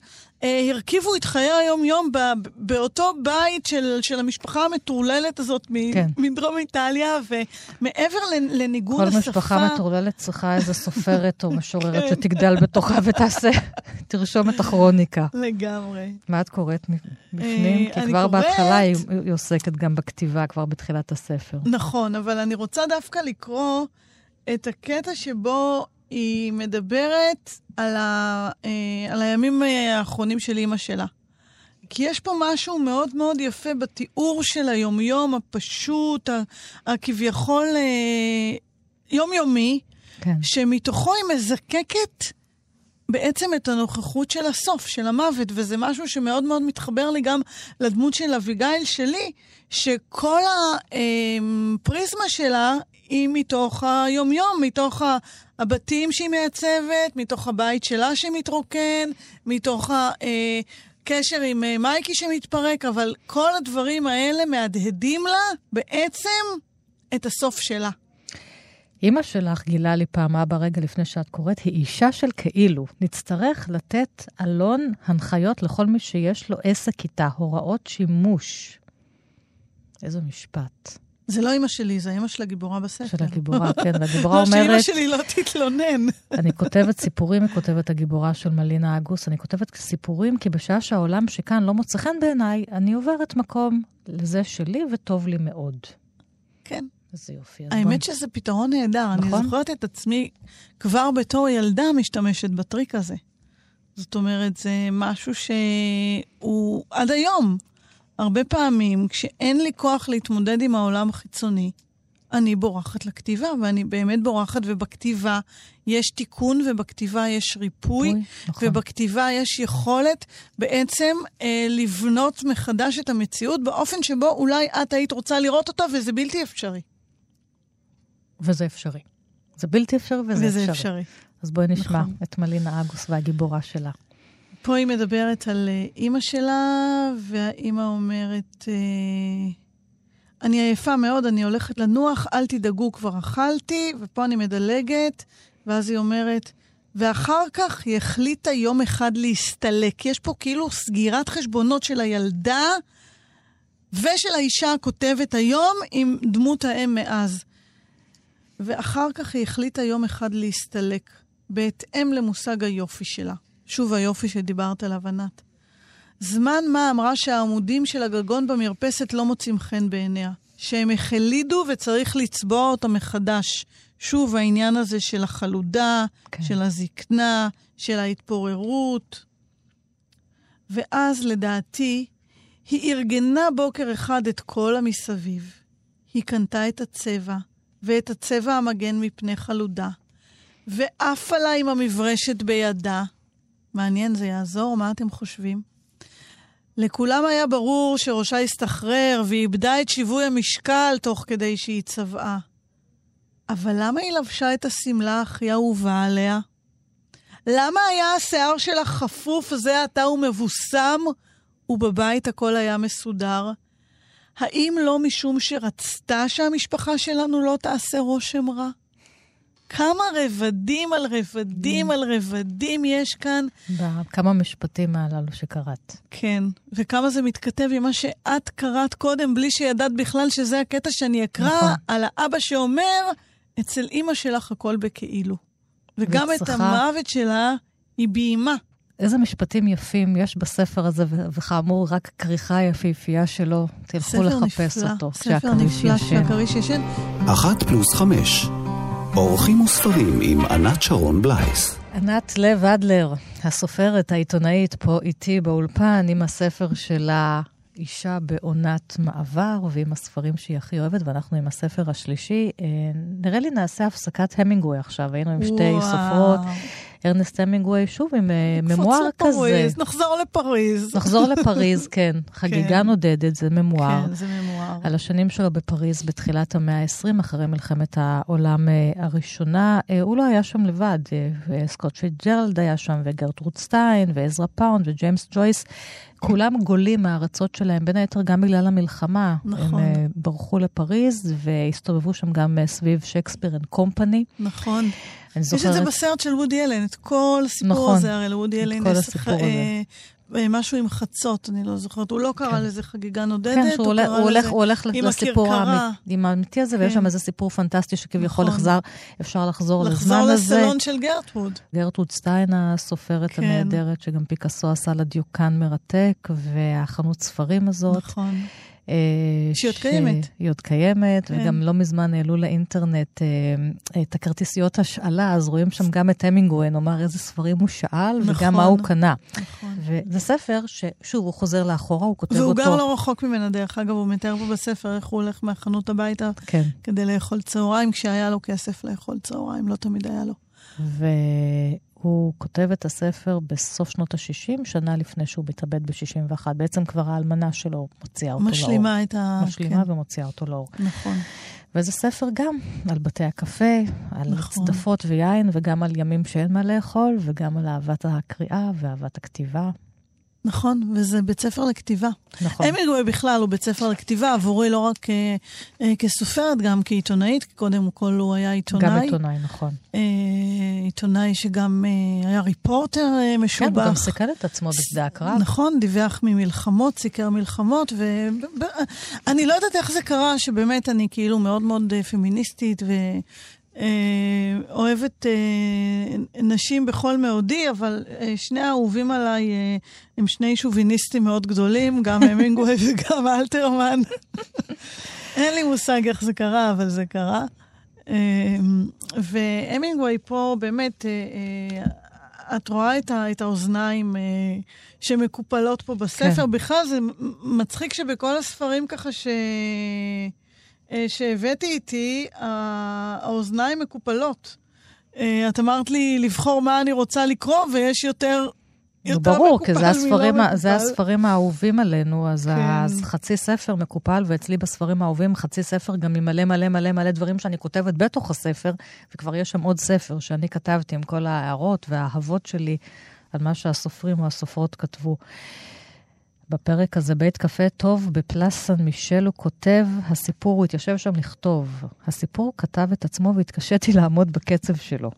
הרכיבו את חיי היום-יום באותו בית של, של המשפחה המטורללת הזאת כן. מדרום איטליה, ומעבר לניגון כל השפה... כל משפחה מטורללת צריכה איזה סופרת או משוררת כן. שתגדל בתוכה ותעשה, תרשום את הכרוניקה. לגמרי. מה את קוראת בפנים? כי כבר קוראת... בהתחלה היא, היא עוסקת גם בכתיבה, כבר בתחילת הספר. נכון, אבל אני רוצה דווקא לקרוא את הקטע שבו היא מדברת על, ה, אה, על הימים אה, האחרונים של אימא שלה. כי יש פה משהו מאוד מאוד יפה בתיאור של היומיום הפשוט, הכביכול אה, יומיומי, כן. שמתוכו היא מזקקת בעצם את הנוכחות של הסוף, של המוות, וזה משהו שמאוד מאוד מתחבר לי גם לדמות של אביגיל שלי, שכל הפריזמה שלה מגיעים מתוך היומיום, מתוך הבתים שהיא מעצבת, מתוך הבית שלה שמתרוקן, מתוך הקשר עם אה, מייקי שמתפרק, אבל כל הדברים האלה מהדהדים לה בעצם את הסוף שלה. אימא שלך גילה לי פעם, אבא, רגע לפני שאת קוראת, היא אישה של כאילו. נצטרך לתת אלון הנחיות לכל מי שיש לו עסק איתה, הוראות שימוש. איזה משפט. זה לא אימא שלי, זה אימא של הגיבורה בספר. של הגיבורה, כן, והגיבורה אומרת... לא, שאימא שלי לא תתלונן. אני כותבת סיפורים, היא כותבת הגיבורה של מלינה אגוס, אני כותבת סיפורים כי בשעה שהעולם שכאן לא מוצא חן בעיניי, אני עוברת מקום לזה שלי וטוב לי מאוד. כן. איזה יופי. האמת בוא... שזה פתרון נהדר. נכון? אני זוכרת את עצמי כבר בתור ילדה משתמשת בטריק הזה. זאת אומרת, זה משהו שהוא עד היום. הרבה פעמים, כשאין לי כוח להתמודד עם העולם החיצוני, אני בורחת לכתיבה, ואני באמת בורחת, ובכתיבה יש תיקון, ובכתיבה יש ריפוי, נכון. ובכתיבה יש יכולת בעצם אה, לבנות מחדש את המציאות באופן שבו אולי את היית רוצה לראות אותה, וזה בלתי אפשרי. וזה אפשרי. זה בלתי אפשרי וזה, וזה אפשרי. אפשרי. אז בואי נשמע נכון. את מלינה אגוס והגיבורה שלה. פה היא מדברת על אה, אימא שלה, והאימא אומרת, אה, אני עייפה מאוד, אני הולכת לנוח, אל תדאגו, כבר אכלתי, ופה אני מדלגת, ואז היא אומרת, ואחר כך היא החליטה יום אחד להסתלק. יש פה כאילו סגירת חשבונות של הילדה ושל האישה הכותבת היום עם דמות האם מאז. ואחר כך היא החליטה יום אחד להסתלק, בהתאם למושג היופי שלה. שוב היופי שדיברת עליו, ענת. זמן מה אמרה שהעמודים של הגגון במרפסת לא מוצאים חן בעיניה, שהם החלידו וצריך לצבוע אותם מחדש. שוב, העניין הזה של החלודה, כן. של הזקנה, של ההתפוררות. ואז, לדעתי, היא ארגנה בוקר אחד את כל המסביב. היא קנתה את הצבע, ואת הצבע המגן מפני חלודה, ועפה לה עם המברשת בידה, מעניין, זה יעזור? מה אתם חושבים? לכולם היה ברור שראשה הסתחרר והיא איבדה את שיווי המשקל תוך כדי שהיא צבעה. אבל למה היא לבשה את השמלה הכי אהובה עליה? למה היה השיער שלה חפוף זה עתה ומבוסם, ובבית הכל היה מסודר? האם לא משום שרצתה שהמשפחה שלנו לא תעשה רושם רע? כמה רבדים על רבדים על רבדים יש כאן. בכמה משפטים הללו שקראת. כן, וכמה זה מתכתב עם מה שאת קראת קודם, בלי שידעת בכלל שזה הקטע שאני אקרא, נכון. על האבא שאומר, אצל אימא שלך הכל בכאילו. וגם וצריכה... את המוות שלה היא ביימה. איזה משפטים יפים יש בספר הזה, וכאמור, רק כריכה יפהפייה שלו. תלכו לחפש נפלא, אותו ספר נפלא כשהכריש ישן. אחת פלוס חמש. אורחים וספרים עם ענת שרון בלייס. ענת לב אדלר, הסופרת, העיתונאית, פה איתי באולפן עם הספר שלה, אישה בעונת מעבר, ועם הספרים שהיא הכי אוהבת, ואנחנו עם הספר השלישי. אה, נראה לי נעשה הפסקת המינגווי עכשיו, היינו עם שתי וואו. סופרות. ארנסט המינגווי, שוב עם אה, ממואר כזה. לפריז, נחזור לפריז. נחזור לפריז, כן. חגיגה כן. נודדת, זה ממואר. כן, זה ממואר. על השנים שלו בפריז בתחילת המאה ה-20, אחרי מלחמת העולם אה, הראשונה. אה, הוא לא היה שם לבד, סקוט פיצג'רלד היה שם, וגרטרוד סטיין, ועזרא פאונד, וג'יימס ג'ויס. כולם גולים מהארצות שלהם, בין היתר גם בגלל המלחמה. נכון. הם ברחו לפריז והסתובבו שם גם סביב Shakespeare and Company. נכון. אני זוכרת... יש את זה בסרט של וודי אלן, את כל הסיפור נכון, הזה, הרי לוודי אלן יש אה, אה, משהו עם חצות, אני לא זוכרת. הוא לא קרא כן. לזה חגיגה נודדת, כן, הוא, הוא, הוא הולך, הוא הולך לסיפור האמיתי הזה, כן. ויש שם איזה סיפור פנטסטי שכביכול נכון. לחזר, אפשר לחזור לזמן הזה. לחזור לסלון של גרטווד. גרטווד סטיין, הסופרת כן. הנהדרת, שגם פיקאסו עשה לה דיוקן מרתק, והחנות ספרים הזאת. נכון. אה, שהיא עוד קיימת. היא עוד קיימת, כן. וגם לא מזמן העלו לאינטרנט אה, את הכרטיסיות השאלה, אז רואים שם גם את המינגווי, נאמר איזה ספרים הוא שאל, נכון, וגם מה הוא קנה. נכון. וזה ספר ששוב, הוא חוזר לאחורה, הוא כותב והוא אותו. והוא גר לא רחוק ממנה, דרך אגב, הוא מתאר פה בספר איך הוא הולך מהחנות הביתה, כן. כדי לאכול צהריים, כשהיה לו כסף לאכול צהריים, לא תמיד היה לו. הוא כותב את הספר בסוף שנות ה-60, שנה לפני שהוא מתאבד ב-61. בעצם כבר האלמנה שלו מוציאה אותו משלימה לאור. את ה... משלימה כן. ומוציאה אותו לאור. נכון. וזה ספר גם על בתי הקפה, על נכון. צדפות ויין, וגם על ימים שאין מה לאכול, וגם על אהבת הקריאה ואהבת הכתיבה. נכון, וזה בית ספר לכתיבה. נכון. המינגווי בכלל הוא בית ספר לכתיבה, עבורי לא רק אה, אה, כסופרת, גם כעיתונאית, כי קודם כל הוא היה עיתונאי. גם עיתונאי, נכון. אה, עיתונאי שגם אה, היה ריפורטר אה, כן, משובח. הוא גם סיכן את עצמו בשדה הקרב. נכון, דיווח ממלחמות, סיקר מלחמות, ואני לא יודעת איך זה קרה, שבאמת אני כאילו מאוד מאוד אה, פמיניסטית ואוהבת אה, נשים בכל מאודי, אבל אה, שני האהובים עליי אה, הם שני שוביניסטים מאוד גדולים, גם המינגווי וגם אלתרמן. אין לי מושג איך זה קרה, אבל זה קרה. אה, והמינגווי פה באמת, אה, אה, את רואה את, ה, את האוזניים אה, שמקופלות פה בספר. כן. בכלל, זה מצחיק שבכל הספרים ככה ש... אה, שהבאתי איתי, האוזניים מקופלות. אה, את אמרת לי לבחור מה אני רוצה לקרוא, ויש יותר... יותר ברור, כי זה הספרים, זה. הספרים האהובים עלינו, אז כן. אז חצי ספר מקופל, ואצלי בספרים האהובים חצי ספר גם עם מלא מלא מלא מלא דברים שאני כותבת בתוך הספר, וכבר יש שם עוד ספר שאני כתבתי עם כל ההערות והאהבות שלי על מה שהסופרים או הסופרות כתבו. בפרק הזה, בית קפה טוב, בפלאס סן מישל הוא כותב, הסיפור, הוא התיישב שם לכתוב. הסיפור כתב את עצמו והתקשיתי לעמוד בקצב שלו.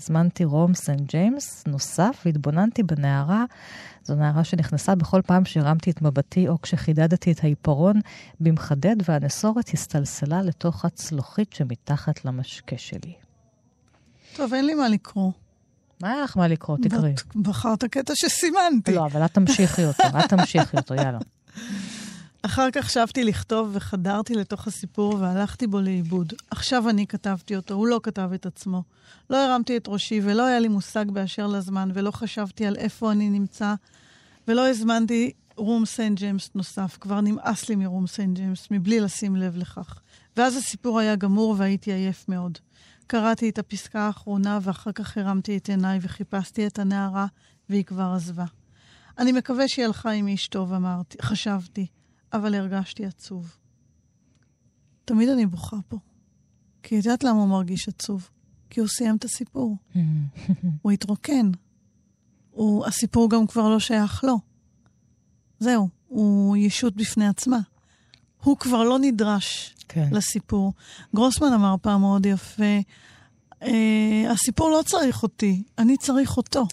הזמנתי רום סן ג'יימס נוסף והתבוננתי בנערה. זו נערה שנכנסה בכל פעם שהרמתי את מבטי או כשחידדתי את העיפרון במחדד והנסורת הסתלסלה לתוך הצלוחית שמתחת למשקה שלי. טוב, אין לי מה לקרוא. מה היה לך מה לקרוא? תקראי. בחרת קטע שסימנתי. לא, אבל את תמשיכי אותו, את תמשיכי אותו, יאללה. אחר כך שבתי לכתוב וחדרתי לתוך הסיפור והלכתי בו לאיבוד. עכשיו אני כתבתי אותו, הוא לא כתב את עצמו. לא הרמתי את ראשי ולא היה לי מושג באשר לזמן ולא חשבתי על איפה אני נמצא ולא הזמנתי רום סנט ג'יימס נוסף. כבר נמאס לי מרום סנט ג'יימס מבלי לשים לב לכך. ואז הסיפור היה גמור והייתי עייף מאוד. קראתי את הפסקה האחרונה ואחר כך הרמתי את עיניי וחיפשתי את הנערה והיא כבר עזבה. אני מקווה שהיא הלכה עם איש טוב, אמרתי, חשבתי. אבל הרגשתי עצוב. תמיד אני בוכה פה. כי יודעת למה הוא מרגיש עצוב? כי הוא סיים את הסיפור. הוא התרוקן. הוא, הסיפור גם כבר לא שייך לו. זהו, הוא ישות בפני עצמה. הוא כבר לא נדרש כן. לסיפור. גרוסמן אמר פעם מאוד יפה, אה, הסיפור לא צריך אותי, אני צריך אותו.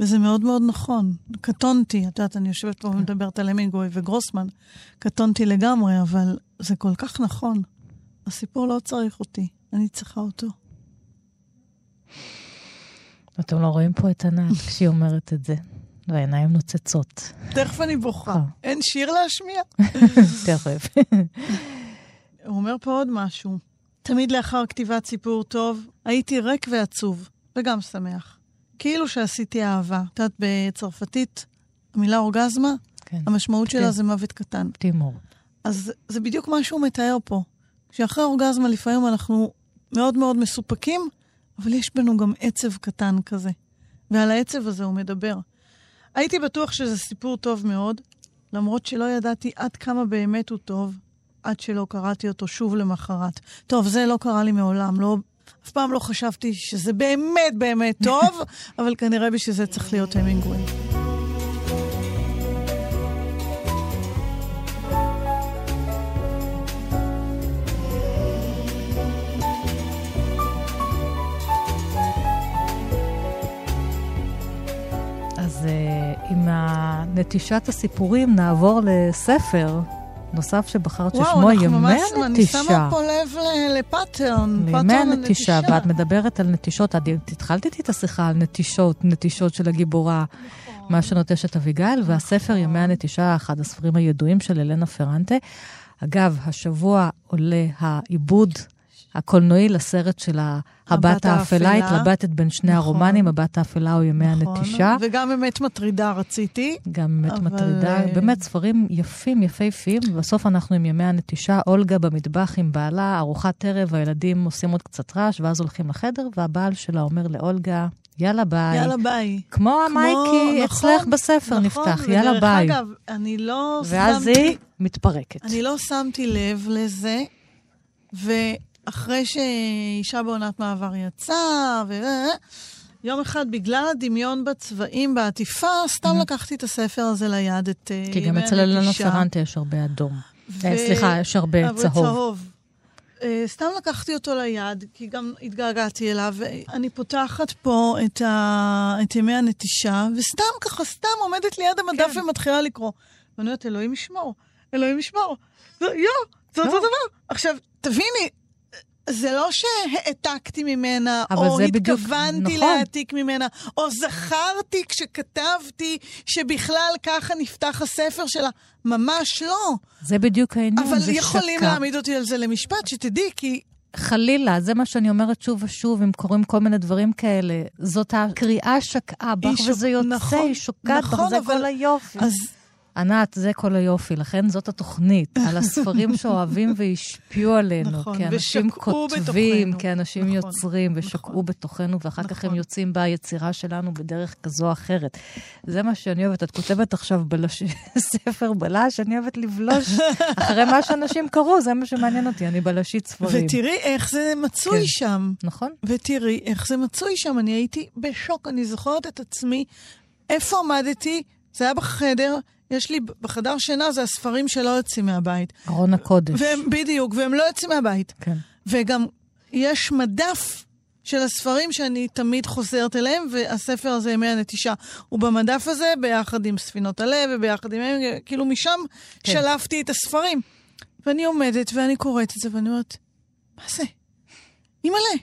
וזה מאוד מאוד נכון. קטונתי, את יודעת, אני יושבת פה ומדברת על המינגווי וגרוסמן, קטונתי לגמרי, אבל זה כל כך נכון. הסיפור לא צריך אותי, אני צריכה אותו. אתם לא רואים פה את ענת כשהיא אומרת את זה, והעיניים נוצצות. תכף אני בוכה. אה. אין שיר להשמיע? תכף. הוא אומר פה עוד משהו. תמיד לאחר כתיבת סיפור טוב, הייתי ריק ועצוב, וגם שמח. כאילו שעשיתי אהבה. את יודעת, בצרפתית, המילה אורגזמה, כן, המשמעות כן. שלה זה מוות קטן. תימור. אז זה בדיוק מה שהוא מתאר פה. שאחרי אורגזמה לפעמים אנחנו מאוד מאוד מסופקים, אבל יש בנו גם עצב קטן כזה. ועל העצב הזה הוא מדבר. הייתי בטוח שזה סיפור טוב מאוד, למרות שלא ידעתי עד כמה באמת הוא טוב, עד שלא קראתי אותו שוב למחרת. טוב, זה לא קרה לי מעולם, לא, אף פעם לא חשבתי שזה באמת באמת טוב, אבל כנראה בשביל זה צריך להיות המינגווי. אז uh, עם נטישת הסיפורים נעבור לספר נוסף שבחרת ששמו וואו, אנחנו ימי ממש, אני הנטישה. שמה פה לב לפאטרן. לימי הנטישה, הנטישה. ואת מדברת על נטישות, את התחלת איתי את השיחה על נטישות, נטישות של הגיבורה, נכון. מה שנוטשת אביגיל, והספר ימי הנטישה, אחד הספרים הידועים של אלנה פרנטה. אגב, השבוע עולה העיבוד הקולנועי לסרט של הבת האפלה. התלבטת בין שני נכון. הרומנים, הבת האפלה או ימי נכון, הנטישה. וגם אמת מטרידה רציתי. גם באמת אבל, מטרידה, אה, באמת ספרים יפים, יפהפיים, ובסוף אנחנו עם ימי הנטישה, אולגה במטבח עם בעלה, ארוחת ערב, הילדים עושים עוד קצת רעש, ואז הולכים לחדר, והבעל שלה אומר לאולגה, יאללה ביי. יאללה ביי. כמו המייקי נכון, אצלך בספר נכון, נפתח, יאללה ודרך ביי. אגב, אני לא ואז שמתי... היא מתפרקת. אני לא שמתי לב לזה, ואחרי שאישה בעונת מעבר יצאה, ו... יום אחד, בגלל הדמיון בצבעים, בעטיפה, סתם Mhm. לקחתי את הספר הזה ליד, את אה, כי גם אצל הנטישה. פרנטה יש הרבה אדום. ו- אה, סליחה, יש הרבה אבל צהוב. אה, סתם לקחתי אותו ליד, כי גם התגעגעתי אליו, ואני פותחת פה את, ה... את ימי הנטישה, וסתם ככה, סתם עומדת ליד המדף כן. ומתחילה לקרוא. ואני אומרת, אלוהים ישמור, אלוהים ישמור. זה, יו, זה אותו לא. דבר. עכשיו, תביני, זה לא שהעתקתי ממנה, אבל או זה בדיוק- התכוונתי נכון. להעתיק ממנה, או זכרתי כשכתבתי שבכלל ככה נפתח הספר שלה. ממש לא. זה בדיוק העניין, אבל זה יכולים שקע. להעמיד אותי על זה למשפט, שתדעי, כי חלילה, זה מה שאני אומרת שוב ושוב, אם קורים כל מיני דברים כאלה. זאת הקריאה שקעה בך, וזה יוצא, נכון, היא שוקעת בך, נכון, זה אבל- כל היופי. אז ענת, זה כל היופי, לכן זאת התוכנית, על הספרים שאוהבים והשפיעו עלינו. נכון, כי אנשים ושקעו כותבים, בתוכנו. כי אנשים נכון, יוצרים, ושקעו נכון. בתוכנו, ואחר כך הם נכון. יוצאים ביצירה שלנו בדרך כזו או אחרת. זה מה שאני אוהבת. את כותבת עכשיו בלש... ספר בלש, אני אוהבת לבלוש אחרי מה שאנשים קראו, זה מה שמעניין אותי, אני בלשית ספרים. ותראי איך זה מצוי כן. שם. נכון? ותראי איך זה מצוי שם. אני הייתי בשוק, אני זוכרת את עצמי, איפה עמדתי? זה היה בחדר, יש לי בחדר שינה, זה הספרים שלא יוצאים מהבית. ארון הקודש. והם, בדיוק, והם לא יוצאים מהבית. כן. וגם יש מדף של הספרים שאני תמיד חוזרת אליהם, והספר הזה, ימי הנטישה, הוא במדף הזה ביחד עם ספינות הלב וביחד עם... כאילו משם כן. שלפתי את הספרים. ואני עומדת ואני קוראת את זה, ואני אומרת, מה זה? אימא'לה.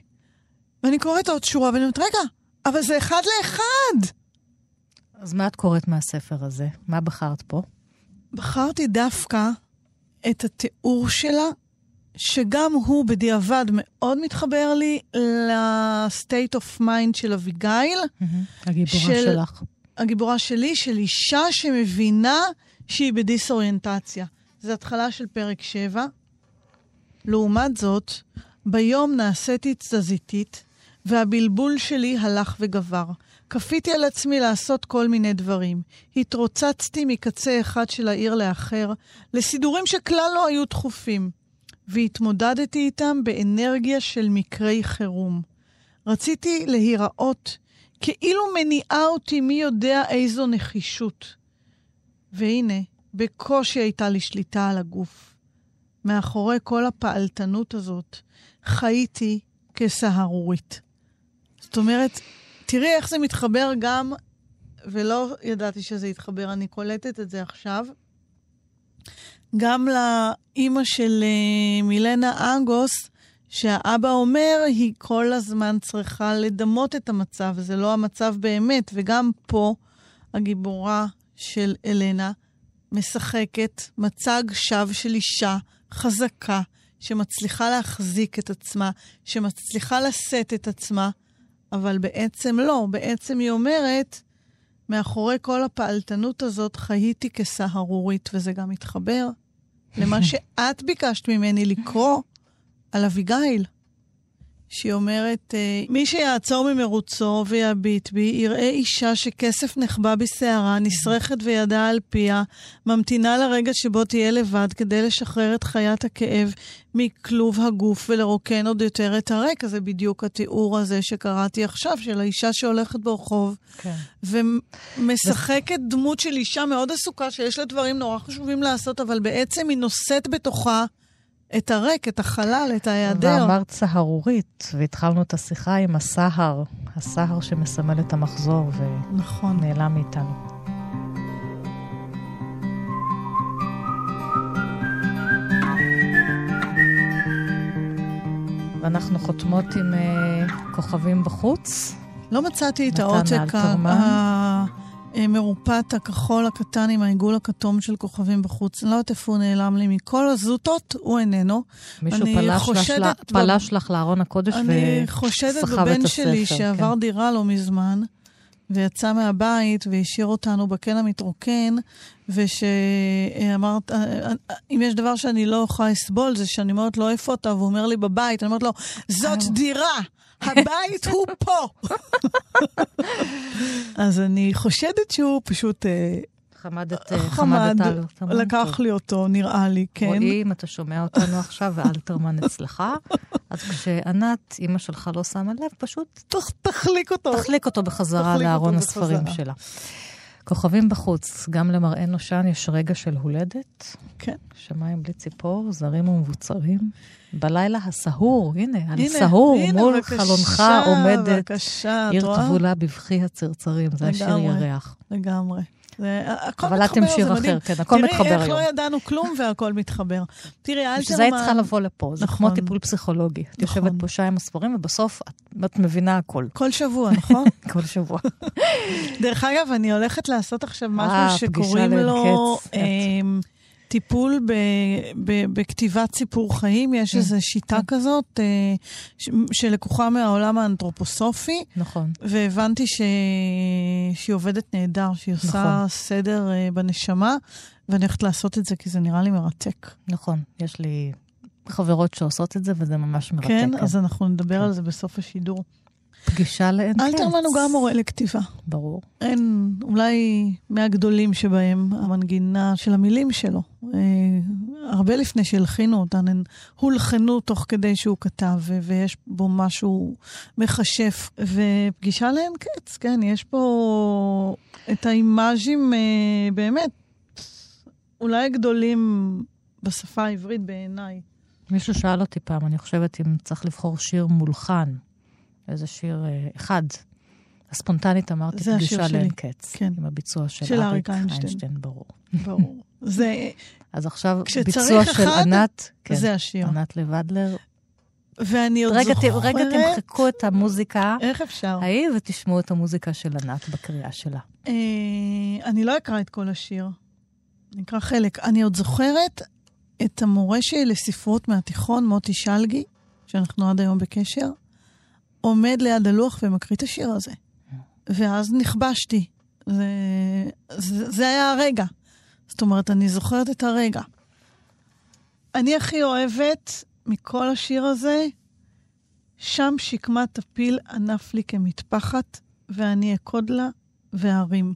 ואני קוראת עוד שורה, ואני אומרת, רגע, אבל זה אחד לאחד. אז מה את קוראת מהספר הזה? מה בחרת פה? בחרתי דווקא את התיאור שלה, שגם הוא בדיעבד מאוד מתחבר לי ל-state of mind של אביגיל, הגיבורה של- שלך. הגיבורה שלי, של אישה שמבינה שהיא בדיסאוריינטציה. זו התחלה של פרק 7. לעומת זאת, ביום נעשיתי תזזיתית, והבלבול שלי הלך וגבר. כפיתי על עצמי לעשות כל מיני דברים. התרוצצתי מקצה אחד של העיר לאחר, לסידורים שכלל לא היו דחופים, והתמודדתי איתם באנרגיה של מקרי חירום. רציתי להיראות כאילו מניעה אותי מי יודע איזו נחישות. והנה, בקושי הייתה לי שליטה על הגוף. מאחורי כל הפעלתנות הזאת, חייתי כסהרורית. זאת אומרת, תראי איך זה מתחבר גם, ולא ידעתי שזה יתחבר, אני קולטת את זה עכשיו, גם לאימא של uh, מילנה אנגוס, שהאבא אומר, היא כל הזמן צריכה לדמות את המצב, וזה לא המצב באמת. וגם פה, הגיבורה של אלנה משחקת מצג שווא של אישה חזקה, שמצליחה להחזיק את עצמה, שמצליחה לשאת את עצמה, אבל בעצם לא. בעצם היא אומרת, מאחורי כל הפעלתנות הזאת חייתי כסהרורית, וזה גם מתחבר למה שאת ביקשת ממני לקרוא על אביגיל. שהיא אומרת, אה, מי שיעצור ממרוצו ויביט בי, יראה אישה שכסף נחבא בשערה, נסרכת וידה על פיה, ממתינה לרגע שבו תהיה לבד כדי לשחרר את חיית הכאב מכלוב הגוף ולרוקן עוד יותר את הרקע. זה בדיוק התיאור הזה שקראתי עכשיו, של האישה שהולכת ברחוב כן. ומשחקת דמות של אישה מאוד עסוקה, שיש לה דברים נורא חשובים לעשות, אבל בעצם היא נושאת בתוכה את הריק, את החלל, את ההיעדר. ואמרת סהרורית, והתחלנו את השיחה עם הסהר, הסהר שמסמל את המחזור נכון. ונעלם מאיתנו. ואנחנו חותמות עם uh, כוכבים בחוץ. לא מצאתי את העותק. ה- המרופט, הכחול, הקטן עם העיגול הכתום של כוכבים בחוץ. אני לא יודעת איפה הוא נעלם לי. מכל הזוטות, הוא איננו. מישהו אני פלש, חושדת ב- פלש לך לארון הקודש אני חושדת וסחב את בבן הספר. שלי כן. שעבר דירה לא מזמן, ויצא מהבית והשאיר אותנו בקן המתרוקן, ושאמרת, אם יש דבר שאני לא יכולה לסבול, זה שאני אומרת לו, איפה אתה? והוא אומר לי, בבית. אני אומרת לו, זאת אה. דירה, הבית הוא פה. אז אני חושדת שהוא פשוט אה, חמדת, אה, חמד, חמדת אלתרמן. לקח. לי אותו, נראה לי, כן. רועי, אם אתה שומע אותנו עכשיו ואלתרמן אצלך, אז כשענת, אימא שלך לא שמה לב, פשוט תח- תחליק אותו. תחליק אותו בחזרה לארון. הספרים שלה. כוכבים בחוץ, גם למראה נושן יש רגע של הולדת. כן. שמיים בלי ציפור, זרים ומבוצרים. בלילה הסהור, הנה, הנה, סהור, הנה, מול בבקשה, חלונך עומדת בבקשה, את עיר רואה? טבולה בבכי הצרצרים, זה השיר. ירח. לגמרי. זה, הכל אבל את מתחבר, עם זה שיר מדהים. אחר, כן, הכל מתחבר תראי איך היום. לא ידענו כלום והכל מתחבר. תראי, אלתרמן... בשביל זה היית צריכה לבוא לפה, זה כמו נכון. טיפול פסיכולוגי. את נכון. יושבת פה שעה עם הספרים, ובסוף את- את מבינה הכל, כל שבוע, נכון? כל שבוע. דרך אגב, אני הולכת לעשות עכשיו אה, משהו שקוראים פגישה לו לאין קץ. טיפול ב, ב, בכתיבת סיפור חיים. יש כן. איזו שיטה כזאת אה, ש, שלקוחה מהעולם האנתרופוסופי, נכון. והבנתי ש... שהיא עובדת נהדר, שהיא עושה נכון. סדר אה, בנשמה, ואני הולכת לעשות את זה כי זה נראה לי מרתק. נכון, יש לי חברות שעושות את זה, וזה ממש מרתק. כן? אז אנחנו נדבר כן. על זה בסוף השידור. פגישה לאין קץ. אלתרמן הוא גם מורה לכתיבה. ברור. אין, אולי מהגדולים שבהם, המנגינה של המילים שלו. אה, הרבה לפני שהלחינו אותן, הן הולחנו תוך כדי שהוא כתב, ויש בו משהו מכשף. ופגישה לאין קץ, כן, יש פה את האימאז'ים אה, באמת, אולי הגדולים בשפה העברית בעיניי. מישהו שאל אותי פעם, אני חושבת אם צריך לבחור שיר מולחן, איזה שיר אה, אחד. הספונטנית אמרתי זה השיר פגישה שלי. לאין קץ. כן. עם הביצוע של, של אריק איינשטיין. איינשטיין, ברור. ברור. זה, אז עכשיו ביצוע של אחד, ענת, כן, זה השיר. ענת לבדלר. ואני עוד רגע, זוכרת... רגע תמחקו את המוזיקה איך אפשר? ההיא ותשמעו את המוזיקה של ענת בקריאה שלה. אה, אני לא אקרא את כל השיר, אני אקרא חלק. אני עוד זוכרת את המורה שלי לספרות מהתיכון, מוטי שלגי, שאנחנו עד היום בקשר, עומד ליד הלוח ומקריא את השיר הזה. ואז נכבשתי. זה, זה, זה היה הרגע. זאת אומרת, אני זוכרת את הרגע. אני הכי אוהבת מכל השיר הזה, שם שקמת הפיל ענף לי כמטפחת, ואני אקוד לה וארים.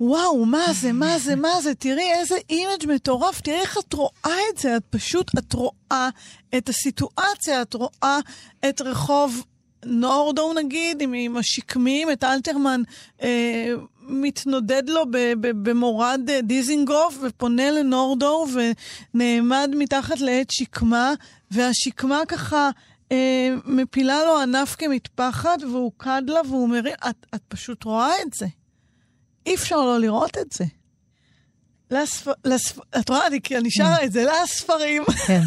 וואו, מה זה, מה זה, מה זה, תראי איזה image מטורף, תראי איך את רואה את זה, את פשוט, את רואה את הסיטואציה, את רואה את רחוב נורדו נגיד, עם, עם השקמים, את אלתרמן אה, מתנודד לו ב, ב, במורד אה, דיזינגוף ופונה לנורדו ונעמד מתחת לעץ שקמה, והשקמה ככה אה, מפילה לו ענף כמטפחת והוא קד לה והוא מרים, את, את פשוט רואה את זה. אי אפשר לא לראות את זה. לספ... לספ... את רואה, אני, אני שרה את זה, לספרים. כן,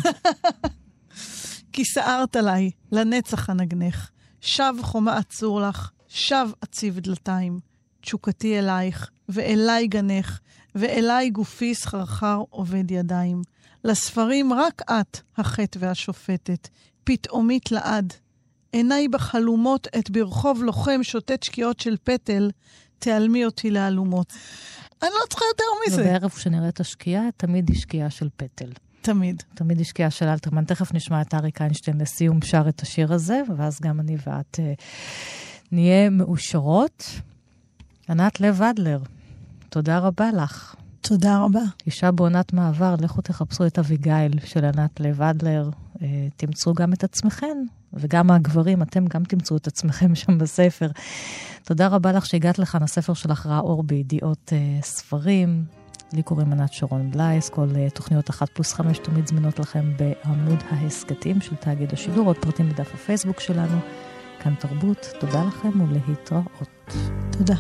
כי סערת עליי, לנצח אנגנך. שב חומה אצור לך, שב אציב דלתיים. תשוקתי אלייך, ואליי גנך, ואליי גופי סחרחר עובד ידיים. לספרים רק את, החטא והשופטת, פתאומית לעד. עיניי בחלומות את ברחוב לוחם שוטט שקיעות של פטל, תעלמי אותי לאלומות. אני לא צריכה יותר מזה. ובערב כשנראה השקיעה, תמיד היא שקיעה של פטל. תמיד. תמיד שקיעה של אלתרמן. תכף נשמע את אריק איינשטיין לסיום שר את השיר הזה, ואז גם אני ואת אה, נהיה מאושרות. ענת לב אדלר, תודה רבה לך. תודה רבה. אישה בעונת מעבר, לכו תחפשו את אביגיל של ענת לב אדלר. אה, תמצאו גם את עצמכם, וגם הגברים, אתם גם תמצאו את עצמכם שם בספר. תודה רבה לך שהגעת לכאן, הספר שלך ראה אור בידיעות אה, ספרים. לי קוראים ענת שרון בלייס, כל אה, תוכניות אחת פלוס חמש תמיד זמינות לכם בעמוד ההסכתים של תאגיד השידור, עוד פרטים בדף הפייסבוק שלנו. כאן תרבות, תודה לכם ולהתראות. תודה.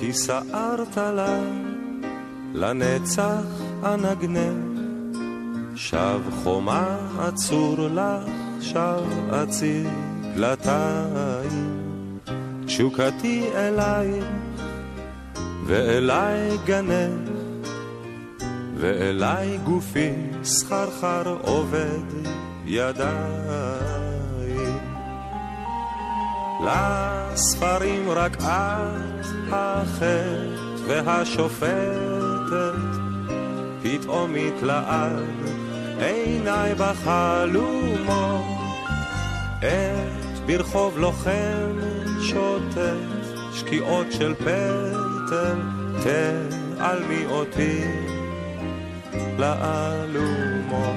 כי סערת לה לנצח אנגנך, שב חומה אצור לך, שב אציג דלתיים. תשוקתי אלייך ואליי גנך, ואליי גופי סחרחר עובד ידיים. לספרים רק את החטא והשופטת, פתאום התלעד עיניי בחלומות, את ברחוב לוחם שוטט, שקיעות של פטל, אתם תעלמי כן, אותי לאלומות.